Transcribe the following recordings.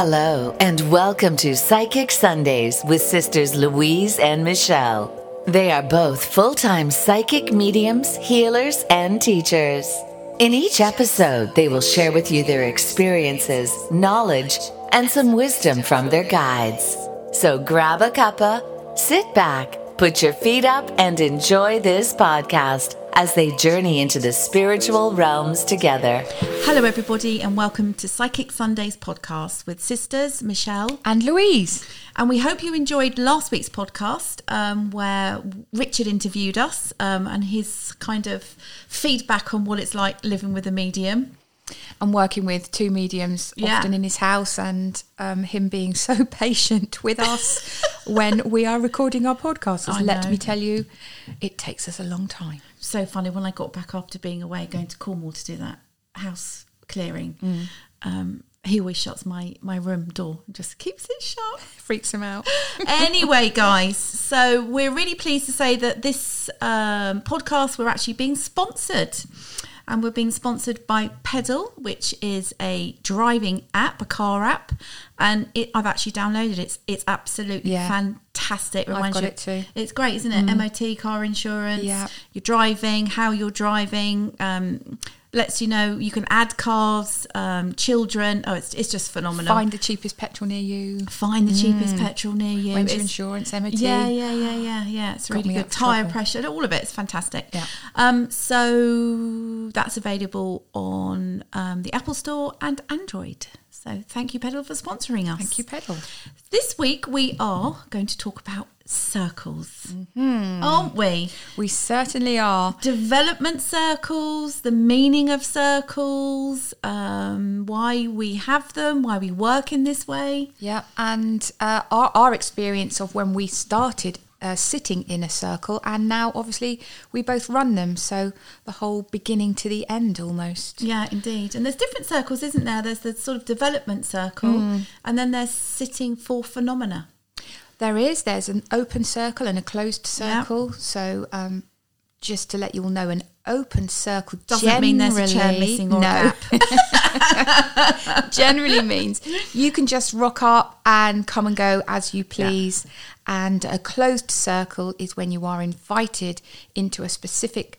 Hello, and welcome to Psychic Sundays with sisters Louise and Michelle. They are both full time psychic mediums, healers, and teachers. In each episode, they will share with you their experiences, knowledge, and some wisdom from their guides. So grab a cuppa, sit back, put your feet up, and enjoy this podcast as they journey into the spiritual realms together. Hello, everybody, and welcome to Psychic Sundays podcast with sisters Michelle and Louise. And we hope you enjoyed last week's podcast um, where Richard interviewed us um, and his kind of feedback on what it's like living with a medium and working with two mediums yeah. often in his house and um, him being so patient with us when we are recording our podcast. Let me tell you, it takes us a long time. So funny when I got back after being away, going to Cornwall to do that house clearing. Mm. Um, he always shuts my my room door and just keeps it shut freaks him out anyway guys so we're really pleased to say that this um, podcast we're actually being sponsored and we're being sponsored by Pedal, which is a driving app, a car app, and it, I've actually downloaded it. It's it's absolutely yeah. fantastic. It I've got you, it too. It's great, isn't it? Mm. MOT, car insurance. Yeah. You're driving, how you're driving. Um, lets you know you can add cars, um, children. Oh, it's, it's just phenomenal. Find the cheapest petrol near you. Find the mm. cheapest petrol near you. When's your insurance, MOT? Yeah, yeah, yeah, yeah, yeah. It's Got really good. Tire pressure, all of it. It's fantastic. Yeah. Um, so that's available on um, the Apple Store and Android. So thank you, Pedal, for sponsoring us. Thank you, Pedal. This week we are going to talk about circles, mm-hmm. aren't we? We certainly are. Development circles, the meaning of circles, um, why we have them, why we work in this way. Yeah, and uh, our, our experience of when we started uh, sitting in a circle, and now obviously we both run them. So the whole beginning to the end almost. Yeah, indeed. And there's different circles, isn't there? There's the sort of development circle, mm. and then there's sitting for phenomena. There is. There's an open circle and a closed circle. So um, just to let you all know, an open circle doesn't mean there's a chair missing or no. generally means you can just rock up and come and go as you please. Yeah. And a closed circle is when you are invited into a specific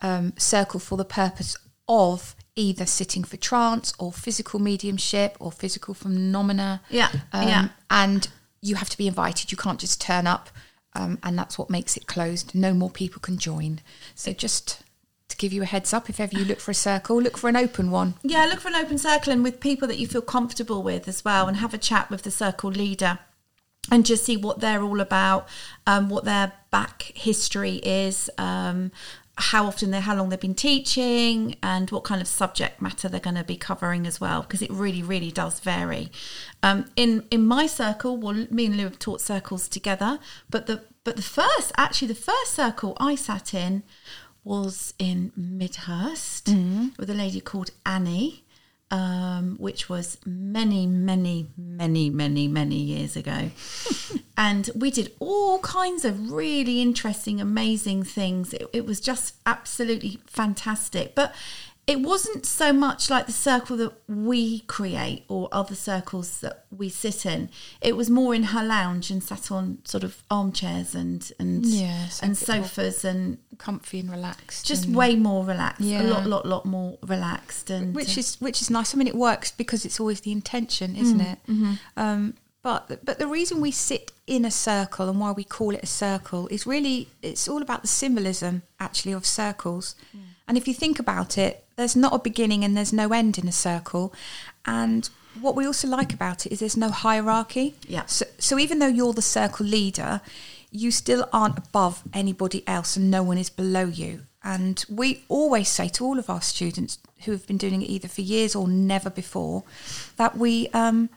um, circle for the purpose of either sitting for trance or physical mediumship or physical phenomena. Yeah. Um, yeah. And you have to be invited. You can't just turn up. Um, and that's what makes it closed. No more people can join. So just to give you a heads up, if ever you look for a circle, look for an open one. Yeah, look for an open circle and with people that you feel comfortable with as well, and have a chat with the circle leader and just see what they're all about, um, what their back history is, um, how often they how long they've been teaching and what kind of subject matter they're going to be covering as well because it really really does vary um, in in my circle well me and lou have taught circles together but the but the first actually the first circle i sat in was in midhurst mm-hmm. with a lady called annie um, which was many, many, many, many, many years ago. and we did all kinds of really interesting, amazing things. It, it was just absolutely fantastic. But it wasn't so much like the circle that we create or other circles that we sit in. It was more in her lounge and sat on sort of armchairs and and yeah, and sofas and comfy and relaxed. Just and way more relaxed. Yeah. A lot, lot, lot more relaxed. And which uh, is which is nice. I mean, it works because it's always the intention, isn't mm, it? Mm-hmm. Um, but but the reason we sit in a circle and why we call it a circle is really it's all about the symbolism actually of circles. Mm. And if you think about it, there's not a beginning and there's no end in a circle. And what we also like about it is there's no hierarchy. Yeah. So, so even though you're the circle leader, you still aren't above anybody else and no one is below you. And we always say to all of our students who have been doing it either for years or never before that we um,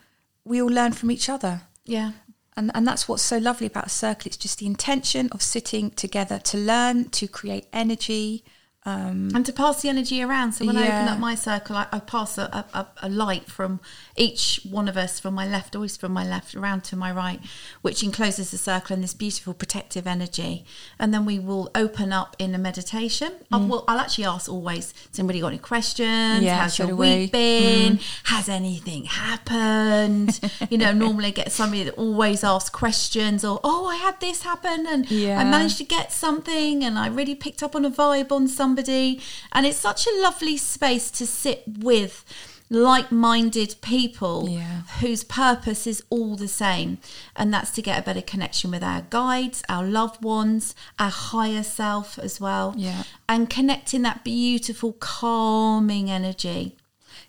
we all learn from each other. Yeah. And, and that's what's so lovely about a circle. It's just the intention of sitting together to learn, to create energy, Um, and to pass the energy around. So when I open up my circle, I, I pass a, a, a light from each one of us, from my left, always from my left, around to my right, which encloses the circle in this beautiful protective energy. And then we will open up in a meditation. I will, I'll actually ask always, has anybody got any questions? Mm. Yeah, How's your do we. Mm. week been? Has anything happened? you know, normally I get somebody that always asks questions or, oh, I had this happen and I managed to get something and I really picked up on a vibe on somebody. And it's such a lovely space to sit with like minded people Yeah. whose purpose is all the same. And that's to get a better connection with our guides, our loved ones, our higher self as well. Yeah. And connecting that beautiful, calming energy.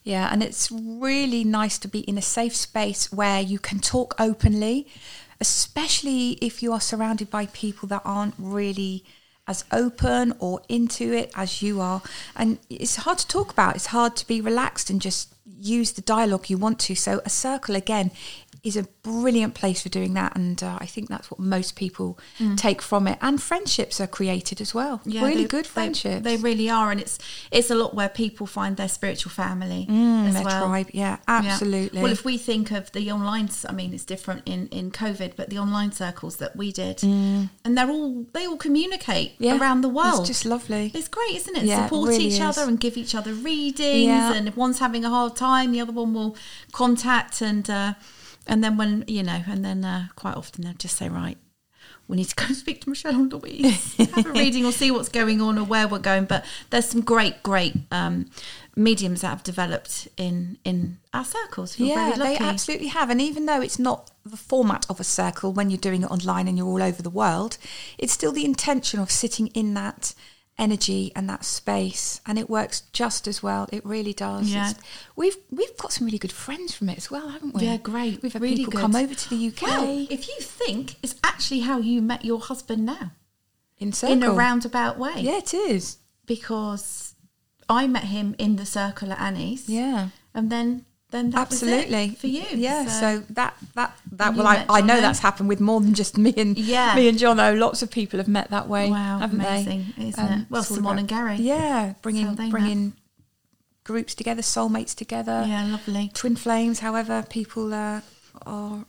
Yeah, and it's really nice to be in a safe space where you can talk openly, especially if you are surrounded by people that aren't really as open or into it as you are. And it's hard to talk about, it's hard to be relaxed and just use the dialogue you want to. So, a circle again is a brilliant place for doing that. And uh, I think that's what most people take from it. And friendships are created as well. Yeah, really they- good friendships. They, really are, and it's it's a lot where people find their spiritual family Mm, as their well. tribe. Yeah, Yeah. absolutely. Well, if we think of the online, I mean, it's different in in COVID, but the online circles that we did, and they're all they all communicate Mm. Yeah, around the it's world. just lovely. It's great, isn't it? Yeah, it Support really each is. other and give each other readings, Yeah. and if one's having a hard time, the other one will contact and uh, and then when you know, and then uh, quite often they'll just say, right. We need to go and speak to Michelle and Louise, have a reading or see what's going on or where we're going. But there's some great, great um, mediums that have developed in in our circles. Feel yeah, they absolutely have. And even though it's not the format of a circle when you're doing it online and you're all over the world, it's still the intention of sitting in that energy and that space, and it works just as well. It really does. Yeah. It's- we've we've got some really good friends from it as well, haven't we? Yeah, great. We've had Really people good. come over to the UK Well, if you think it's actually how you met your husband now, in circle. in a roundabout way, Yeah, it is. because I met him in the circle at Annie's, Yeah. and then then that Absolutely for you. Yeah, so, that that that And well, I, I know that's happened with more than just me and Yeah. me and Jono. Lots of people have met that way. Wow, haven't amazing, they? Um, isn't it? Well, Simone and Gary. Yeah, bringing met. bringing groups together, soulmates together, yeah, lovely. twin flames. However, people uh, are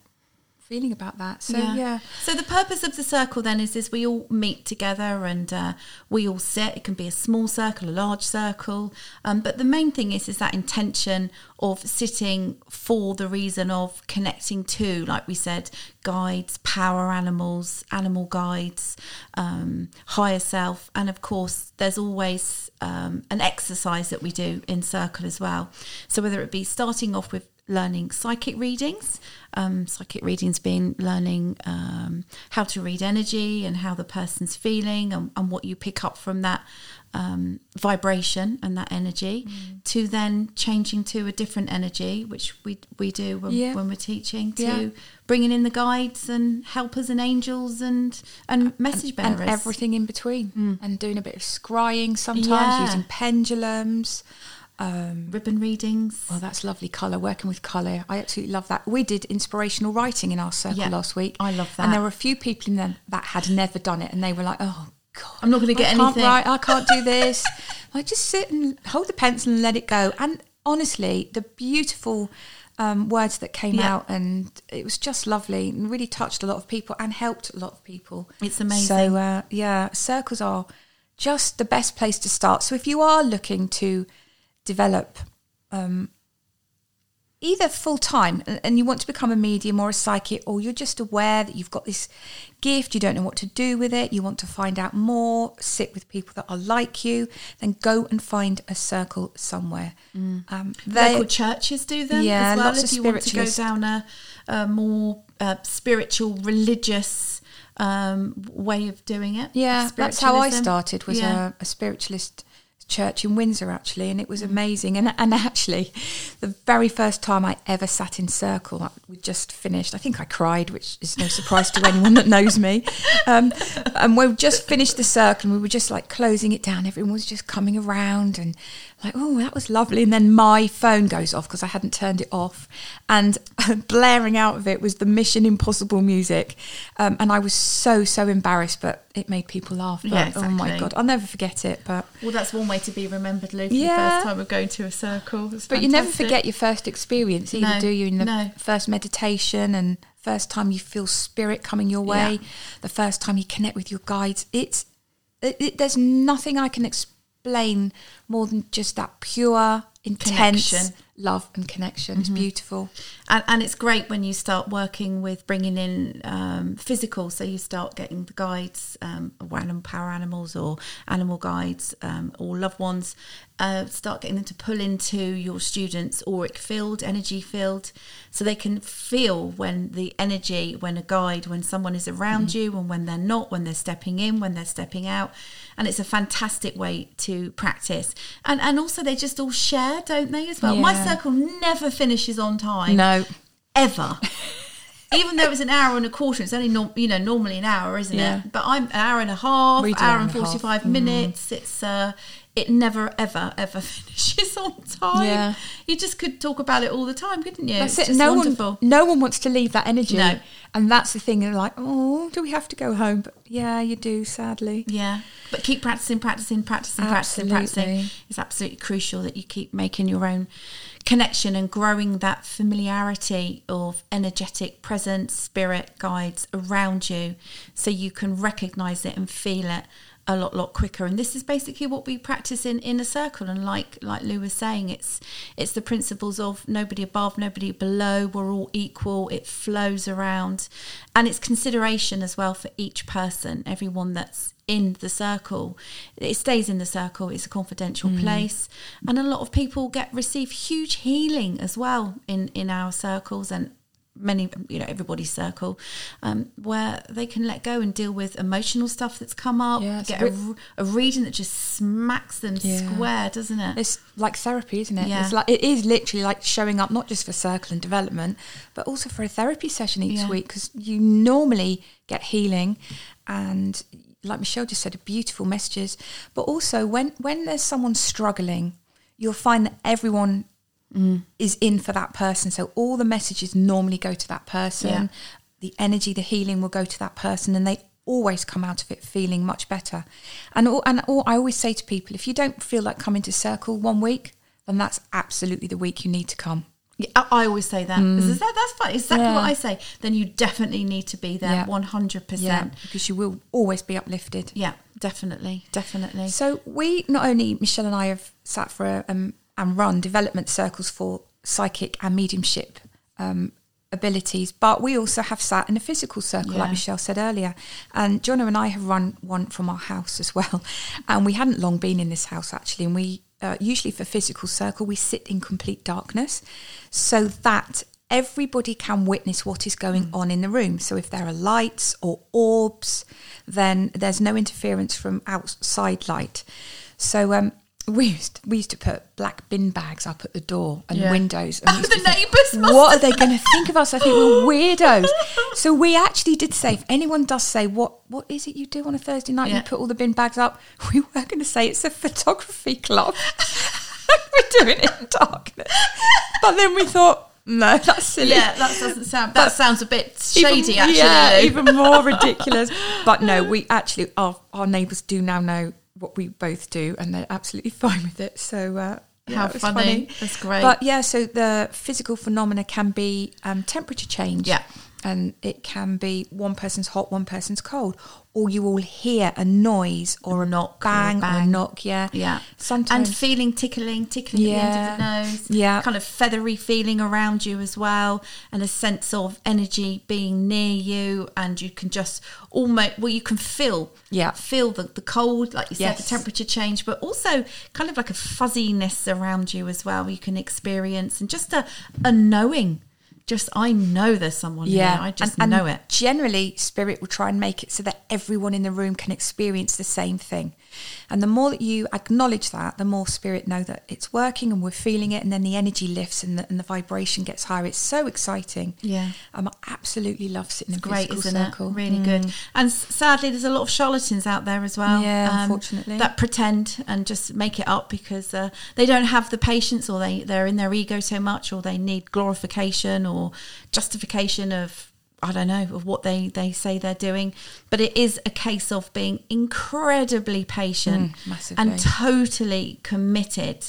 feeling about that. So yeah, So the purpose of the circle then is is we all meet together and uh, we all sit. It can be a small circle, a large circle, um, but the main thing is is that intention of sitting for the reason of connecting to, like we said, guides, power animals, animal guides, um, higher self, and of course there's always um, an exercise that we do in circle as well. So whether it be starting off with learning psychic readings. Um, psychic readings being learning um, how to read energy and how the person's feeling and, and what you pick up from that um, vibration and that energy, Mm. to then changing to a different energy, which we we do when, Yeah. when we're teaching, to Yeah. bringing in the guides and helpers and angels and and message bearers and everything in between, and doing a bit of scrying sometimes Yeah. using pendulums. Um, ribbon readings. Oh, that's lovely colour, working with colour. I absolutely love that. We did inspirational writing in our circle Yeah, last week. I love that. And there were a few people in there that had never done it, and they were like, oh, God. I'm not gonna get I can't anything." write, I can't do this. like, just sit and hold the pencil and let it go. And honestly, the beautiful um, words that came Yeah. out, and it was just lovely and really touched a lot of people and helped a lot of people. It's amazing. So, uh, yeah, circles are just the best place to start. So, if you are looking to develop um, either full time and you want to become a medium or a psychic, or you're just aware that you've got this gift, you don't know what to do with it, you want to find out more, sit with people that are like you, then go and find a circle somewhere. Um, they- Local churches do them Yeah, as well. lots if you want to go down a, a more uh, spiritual, religious um, way of doing it. Yeah, that's how I started. Was Yeah. a, a spiritualist church in Windsor actually, and it was amazing. And and actually, the very first time I ever sat in circle, we just finished. I think I cried, which is no surprise to anyone that knows me. Um, and we just finished the circle, and we were just like closing it down. Everyone was just coming around and like, oh, that was lovely. And then my phone goes off because I hadn't turned it off. And blaring out of it was the Mission Impossible music. Um, and I was so, so embarrassed, but it made people laugh. But, Yeah, Oh my. God, I'll never forget it. But Well, that's one way to be remembered, for Yeah. the first time of going to a circle. It's But you never forget your first experience either, No, do you? In the no. first meditation and first time you feel spirit coming your way, Yeah. the first time you connect with your guides. It's it, it, there's nothing I can explain more than just that pure, intense Connection. love and connection. It's beautiful. And, and it's great when you start working with bringing in um, physical. So you start getting the guides, um, power animals or animal guides um, or loved ones. Uh, start getting them to pull into your students' auric field, energy field, so they can feel when the energy, when a guide, when someone is around you, and when they're not, when they're stepping in, when they're stepping out. And it's a fantastic way to practice. And and also they just all share, don't they, as well? My circle never finishes on time No, ever. Even though it's an hour and a quarter, it's only norm, you know normally an hour, isn't Yeah. it? But I'm an hour and a half, hour and and forty five minutes. It's uh, it never ever ever finishes on time. Yeah. You just could talk about it all the time, couldn't you? that's it's it. No wonderful. one, no one wants to leave that energy. No. And that's the thing. They're like, oh, do we have to go home? But yeah, you do. Sadly. Yeah, but keep practicing, practicing, practicing, practicing, practicing. It's absolutely crucial that you keep making your own connection and growing that familiarity of energetic presence, spirit guides around you, so you can recognize it and feel it a lot lot quicker. And this is basically what we practice in in a circle. And like like lou was saying it's it's the principles of nobody above nobody below. We're all equal. It flows around. And it's consideration as well for each person everyone that's in the circle. It stays in the circle. It's a confidential mm. place. And a lot of people get receive huge healing as well in in our circles. And many you know everybody's circle um, where they can let go and deal with emotional stuff that's come up Yeah, get a a, bit- r- a reading that just smacks them Yeah. square doesn't it It's like therapy, isn't it? Yeah. It's like it is literally like showing up not just for circle and development, but also for a therapy session each Yeah. week because you normally get healing and like Michelle just said, beautiful messages. But also when when there's someone struggling, you'll find that everyone is in for that person. So all the messages normally go to that person. Yeah. The energy, the healing will go to that person, and they always come out of it feeling much better. And all, and all, I always say to people, if you don't feel like coming to Circle one week, then that's absolutely the week you need to come. Yeah, I, always say that. This is that that's fine. Exactly Mm. Yeah. what I say. Then you definitely need to be there, one hundred percent. because you will always be uplifted. Yeah, definitely, definitely. So we not only Michelle and I have sat for a, um, and run development circles for psychic and mediumship um, abilities, but we also have sat in a physical circle, Yeah. like Michelle said earlier. And Jono and I have run one from our house as well, and we hadn't long been in this house actually, and we. Uh, usually for physical circle we sit in complete darkness so that everybody can witness what is going on in the room so if there are lights or orbs then there's no interference from outside light so um, we used we used to put black bin bags up at the door and Yeah. windows. And The think, neighbours What are they going to think of us? I think we're weirdos. so we actually did say, if anyone does say, "What what is it you do on a Thursday night? Yeah. You put all the bin bags up." We were going to say it's a photography club. we're doing it in darkness, but then we thought, no, that's silly. yeah, that doesn't sound. That sounds a bit shady, Even- actually. Yeah, even more ridiculous. But no, we actually our our neighbours do now know what we both do, and they're absolutely fine with it. So. Uh, yeah, How was funny. That's great. But yeah, so the physical phenomena can be um, temperature change. Yeah. And it can be one person's hot, one person's cold, or you all hear a noise or a knock or a bang, or a knock. Yeah, Yeah. Sometimes And feeling tickling, tickling at the end of the Yeah. nose. Yeah. Kind of feathery feeling around you as well. And a sense of energy being near you. And you can just almost, well, you can feel. Yeah. Feel the, the cold, like you said, the temperature change, but also kind of like a fuzziness around you as well. You can experience and just a, a knowing. Just I know there's someone here. I just and, and know it. Generally, spirit will try and make it so that everyone in the room can experience the same thing. And the more that you acknowledge that, the more spirit know that it's working and we're feeling it, and then the energy lifts and the, and the vibration gets higher. It's so exciting. Yeah. um, I absolutely love sitting It's in great, isn't circle. it? Really Mm. good. And sadly, there's a lot of charlatans out there as well. um, Yeah, unfortunately. that pretend and just make it up because uh, they don't have the patience, or they they're in their ego so much, or they need glorification or justification of. I don't know of what they, they say they're doing, but it is a case of being incredibly patient Mm, and totally committed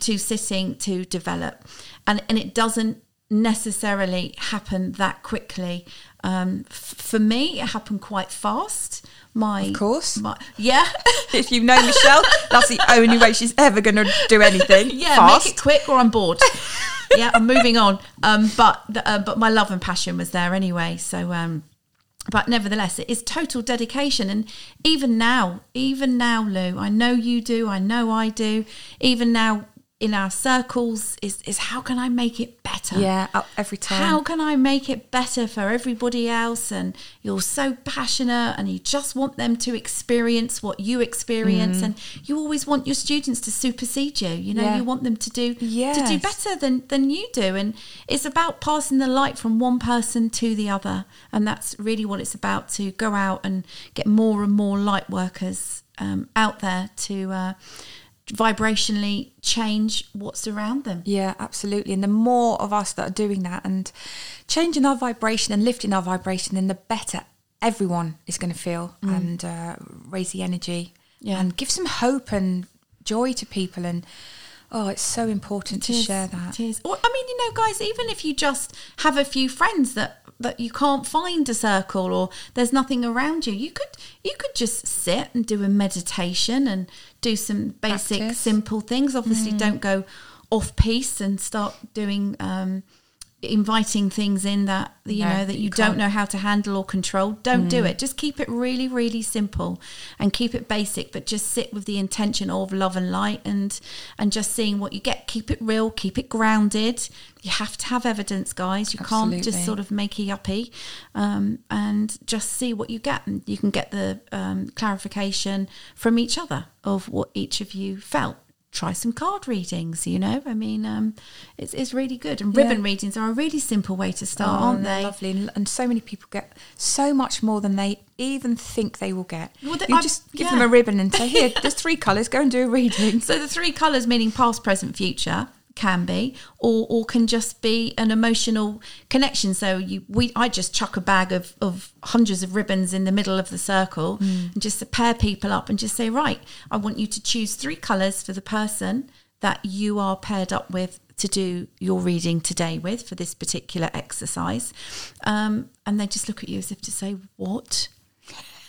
to sitting to develop, and and it doesn't necessarily happen that quickly. Um, f- for me, it happened quite fast. My, Of course. my, yeah, if you know Michelle, that's the only way she's ever going to do anything. yeah, fast. make it quick or I'm bored. yeah, I'm moving on. Um, but the, uh, but my love and passion was there anyway. So um, but nevertheless, it is total dedication. And even now, even now, Lou, I know you do. I know I do. Even now, in our circles, is is how can I make it better? Yeah, every time. How can I make it better for everybody else? And you're so passionate and you just want them to experience what you experience. Mm. And you always want your students to supersede you. You know, Yeah. you want them to do to do better than, than you do. And it's about passing the light from one person to the other. And that's really what it's about to go out and get more and more light workers um, out there to uh, vibrationally change what's around them. Yeah, absolutely. And the more of us that are doing that and changing our vibration and lifting our vibration, then the better everyone is going to feel and uh, raise the energy Yeah. and give some hope and joy to people. And oh, it's so important to It is, share that. It is. Or, I mean, you know, guys, even if you just have a few friends that that you can't find a circle or there's nothing around you, you could you could just sit and do a meditation and do some basic Practice. simple things. Obviously, don't go off piece and start doing. Um, inviting things in that you No, know that you, you don't know how to handle or control. Don't do it. Just keep it really really simple and keep it basic but just sit with the intention of love and light and and just seeing what you get. Keep it real. Keep it grounded. You have to have evidence guys. You can't just sort of make a yuppie um, and just see what you get. And you can get the um, clarification from each other of what each of you felt try some card readings you know i mean um, it's, it's really good and Yeah. ribbon readings are a really simple way to start Oh, aren't they're Lovely, and, so many people get so much more than they even think they will get. Well, they- you I'm- just give yeah. them a ribbon and say, "Here, there's three colours. Go and do a reading." So the three colours meaning past, present, future can be, or or can just be an emotional connection. So you we I just chuck a bag of, of hundreds of ribbons in the middle of the circle and just pair people up and just say, right, I want you to choose three colours for the person that you are paired up with to do your reading today with for this particular exercise. Um, and they just look at you as if to say, What?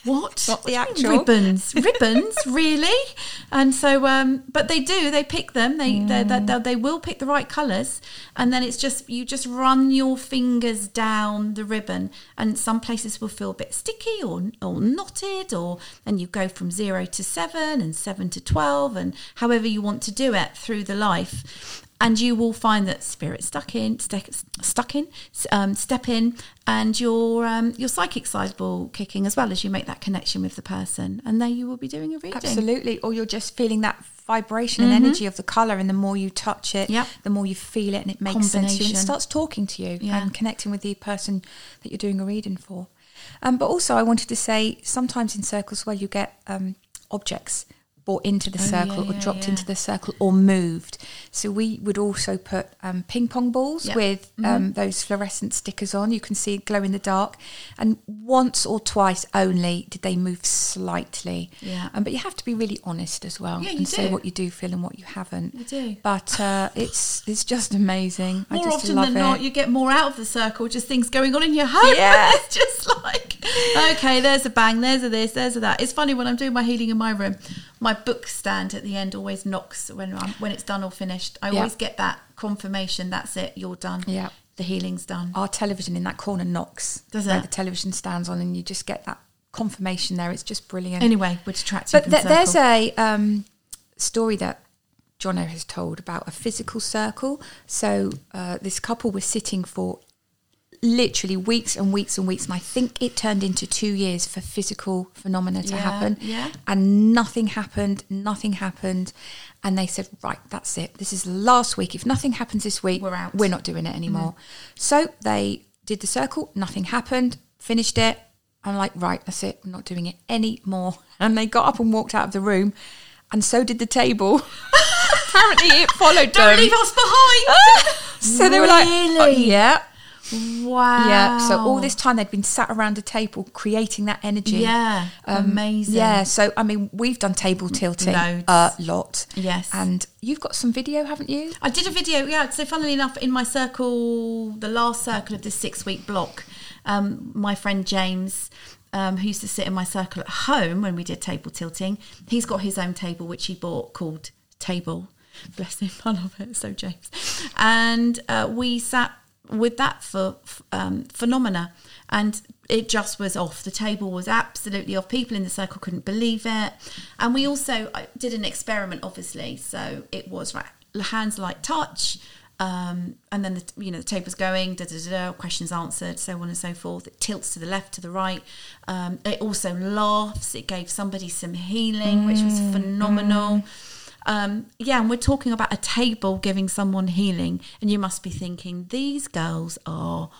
What? Not the What do you mean actual. ribbons, ribbons, really? And so, um, but they do. They pick them. They they, they they will pick the right colours, and then it's just you just run your fingers down the ribbon, and some places will feel a bit sticky or or knotted, or and you go from zero to seven and seven to twelve, and however you want to do it through the life. And you will find that spirit stuck in, stuck, stuck in, um, step in, and your um, your psychic side will kick in as well as you make that connection with the person, and there you will be doing a reading. Absolutely. Or you're just feeling that vibration and energy of the colour, and the more you touch it, Mm-hmm. Yep. the more you feel it, and it makes sense to you, and it starts talking to you Yeah. and connecting with the person that you're doing a reading for. Um, but also, I wanted to say sometimes in circles where you get um, objects brought into the Oh, circle yeah, or yeah, dropped yeah. into the circle or moved. So we would also put um, ping pong balls with um, those fluorescent stickers on. You can see glow in the dark. And once or twice only did they move slightly. Yeah. Um, but you have to be really honest as well and say what you do feel and what you haven't. You do. But uh, it's it's just amazing. I more just often than it. not, you get more out of the circle, just things going on in your home. Yeah. it's just like, okay, there's a bang, there's a this, there's a that. It's funny when I'm doing my healing in my room, my book stand at the end always knocks when I'm, when it's done or finished. I Yeah. always get that confirmation. That's it, you're done. Yeah. the healing's done. Our television in that corner knocks. Does it? The television stands on, and you just get that confirmation there. It's just brilliant. Anyway, we're detracting But th- there's a um, story that Jono has told about a physical circle. So uh, this couple was sitting for literally weeks and weeks and weeks. And I think it turned into two years for physical phenomena to Yeah, happen. yeah. And nothing happened. Nothing happened. And they said, right, that's it. This is the last week. If nothing happens this week, We're out. We're not doing it anymore. Mm-hmm. So they did the circle. Nothing happened. Finished it. I'm like, right, that's it. I'm not doing it anymore. And they got up and walked out of the room. And so did the table. Apparently, it followed Don't them. leave us behind. So they were like, oh, yeah, wow. yeah. So all this time they'd been sat around a table creating that energy. Yeah, amazing. Yeah. So I mean, we've done table tilting Loads. a lot. Yes. And you've got some video, haven't you? I did a video, yeah. So, funnily enough, in my circle, the last circle of this six week block, um, my friend James, um, who used to sit in my circle at home when we did table tilting, he's got his own table which he bought called Table. Bless him, I love it. So, James. And uh, we sat with that for um, phenomena. And it just was off. The table was absolutely off. People in the circle couldn't believe it. And we also did an experiment obviously. So it was right hands light touch um, and then the, you know the tape was going da, da, da, da, questions answered so on and so forth. It tilts to the left to the right. Um, it also laughs. It gave somebody some healing which was phenomenal um, yeah, and we're talking about a table giving someone healing, and you must be thinking these girls are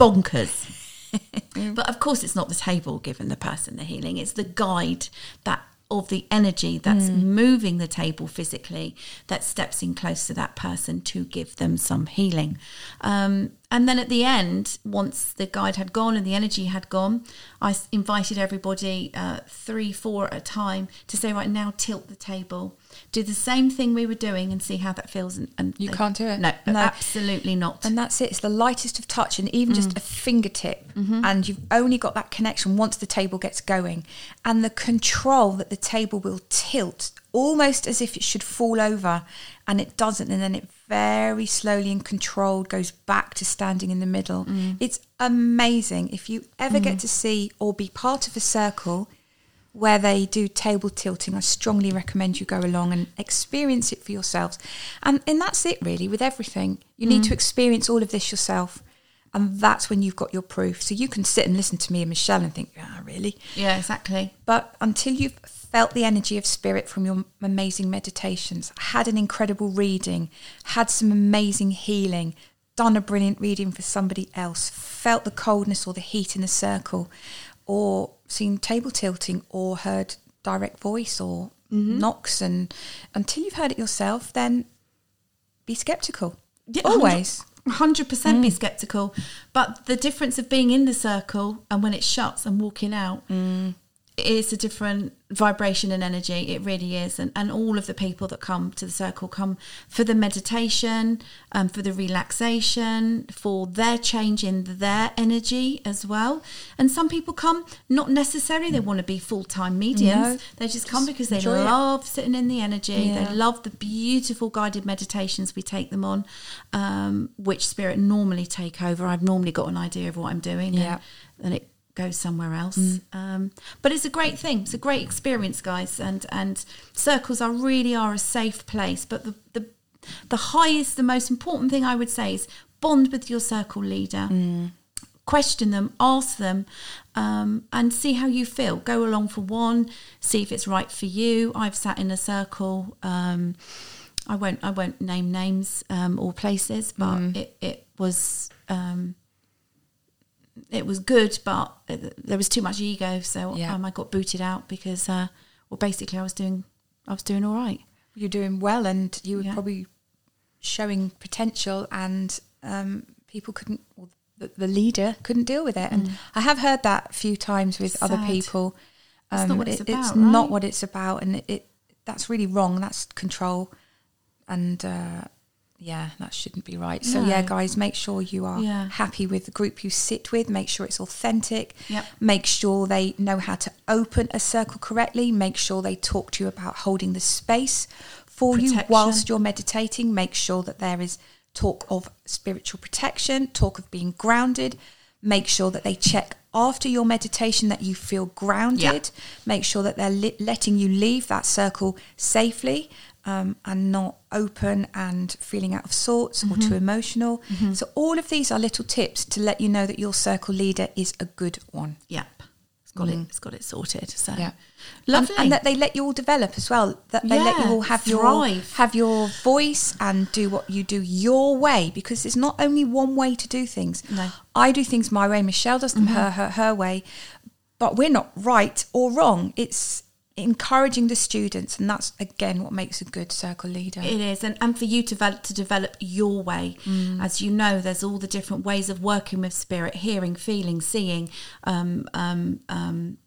bonkers. but of course, it's not the table giving the person the healing; it's the guide that of the energy that's moving the table physically that steps in close to that person to give them some healing. Um, and then at the end, once the guide had gone and the energy had gone, I invited everybody, uh, three, four at a time, to say, right now, tilt the table. Do the same thing we were doing and see how that feels. And, and You they- can't do it. No, No. absolutely not. And that's it. It's the lightest of touch, and even Mm. just a fingertip, Mm-hmm. and you've only got that connection once the table gets going, and the control that the table will tilt almost as if it should fall over, and it doesn't, and then it very slowly and controlled goes back to standing in the middle. Mm. It's amazing. If you ever get to see or be part of a circle where they do table tilting, I strongly recommend you go along and experience it for yourselves. And and that's it really with everything. You need to experience all of this yourself. And that's when you've got your proof. So you can sit and listen to me and Michelle and think, ah, really? yeah, exactly. But until you've felt the energy of spirit from your amazing meditations, had an incredible reading, had some amazing healing, done a brilliant reading for somebody else, felt the coldness or the heat in the circle, or seen table tilting, or heard direct voice or knocks, and until you've heard it yourself, then be skeptical. Yeah, Always. hundred percent Mm. be skeptical. But the difference of being in the circle and when it shuts and walking out Mm. Is a different vibration and energy. It really is. And and all of the people that come to the circle come for the meditation, um, for the relaxation, for their change in their energy as well. And some people come not necessarily they want to be full time mediums. No, they just come because they enjoy it. love sitting in the energy. Yeah. They love the beautiful guided meditations we take them on, um, which spirit normally take over. I've normally got an idea of what I'm doing, Yeah. and, and it goes somewhere else. Um, but it's a great thing. It's a great experience, guys. And and circles are really are a safe place. But the the the highest, the most important thing I would say is bond with your circle leader question them, ask them, um, and see how you feel. Go along for one, see if it's right for you. I've sat in a circle. Um, I won't. I won't name names um, or places, but it it was. Um, it was good, but there was too much ego, so Yeah. um, I got booted out because, uh, well, basically, I was doing, I was doing all right. You're doing well, and you were Yeah. probably showing potential, and um, people couldn't, or the, the leader couldn't deal with it. And I have heard that a few times with other people. Um, It's not what it's It's about, not right? what it's about, and it, it that's really wrong. That's control, and uh, yeah, that shouldn't be right. So yeah, guys, make sure you are Yeah. happy with the group you sit with. Make sure it's authentic. Yep. Make sure they know how to open a circle correctly. Make sure they talk to you about holding the space for you whilst you're meditating. Make sure that there is talk of spiritual protection, talk of being grounded. Make sure that they check after your meditation that you feel grounded. Make sure that they're li- letting you leave that circle safely. Um, and not open and feeling out of sorts or too emotional. So, all of these are little tips to let you know that your circle leader is a good one. Yep. It's got it. It's got it sorted. So Mm. Yeah. lovely. And, and that they let you all develop as well. That they let you all have your have your voice and do what you do your way because there's not only one way to do things. No. Mm-hmm. I do things my way. Michelle does them her, her her way, but we're not right or wrong. It's encouraging the students, and that's again what makes a good circle leader. It is, and, and for you to develop, to develop your way. Mm. As you know, there's all the different ways of working with spirit, hearing, feeling, seeing, um, um, um,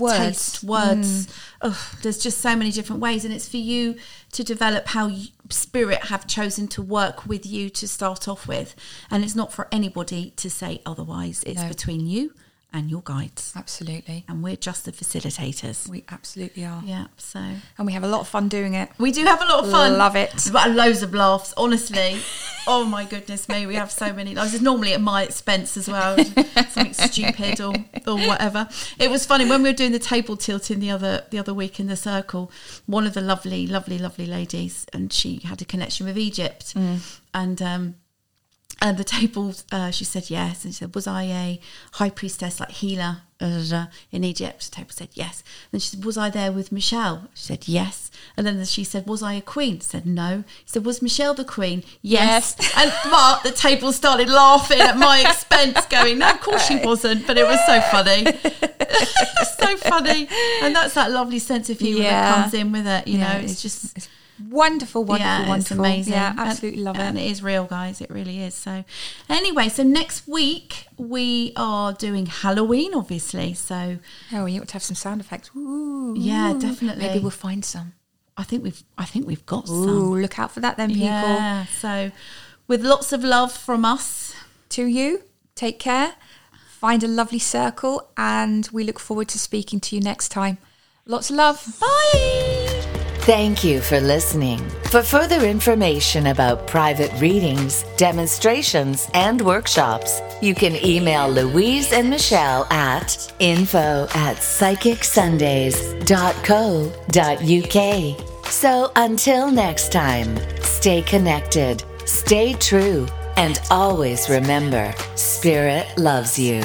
Words. taste, words. Ugh, there's just so many different ways, and it's for you to develop how you, spirit have chosen to work with you to start off with, and it's not for anybody to say otherwise. It's No. between you and your guides, Absolutely, and we're just the facilitators. we absolutely are, Yeah, so and we have a lot of fun doing it. we do have a lot of fun. Love it. We've loads of laughs, honestly. oh my goodness me, we have so many laughs. It's normally at my expense as well. Something stupid or, or whatever. It was funny when we were doing the table tilting the other the other week in the circle, one of the lovely, lovely, lovely ladies, and she had a connection with Egypt. And um and the table, uh, she said yes. And she said, Was I a high priestess, like healer in Egypt? The table said yes. And she said, Was I there with Michelle? She said yes. And then she said, Was I a queen? She said no. She said, Was Michelle the queen? Yes. and but the table started laughing at my expense, going, No, of course she wasn't. But it was so funny. so funny. And that's that lovely sense of humour Yeah. that comes in with it. You Yeah, know, it's, it's- just it's wonderful, wonderful, yeah, wonderful. Amazing. Yeah, And- absolutely love it. And it. it is real, guys. It really is. So, anyway, so next week we are doing Halloween, obviously. So, Oh, you ought to have some sound effects. Ooh, Yeah, definitely. Maybe we'll find some. I think we've, I think we've got Ooh, some. look out for that then, people. Yeah. So, with lots of love from us. To you, take care, find a lovely circle, and we look forward to speaking to you next time. Lots of love. Bye. Thank you for listening. For further information about private readings, demonstrations, and workshops, you can email Louise and Michelle at info at psychicsundays.co.uk. So until next time, stay connected, stay true, and always remember Spirit loves you.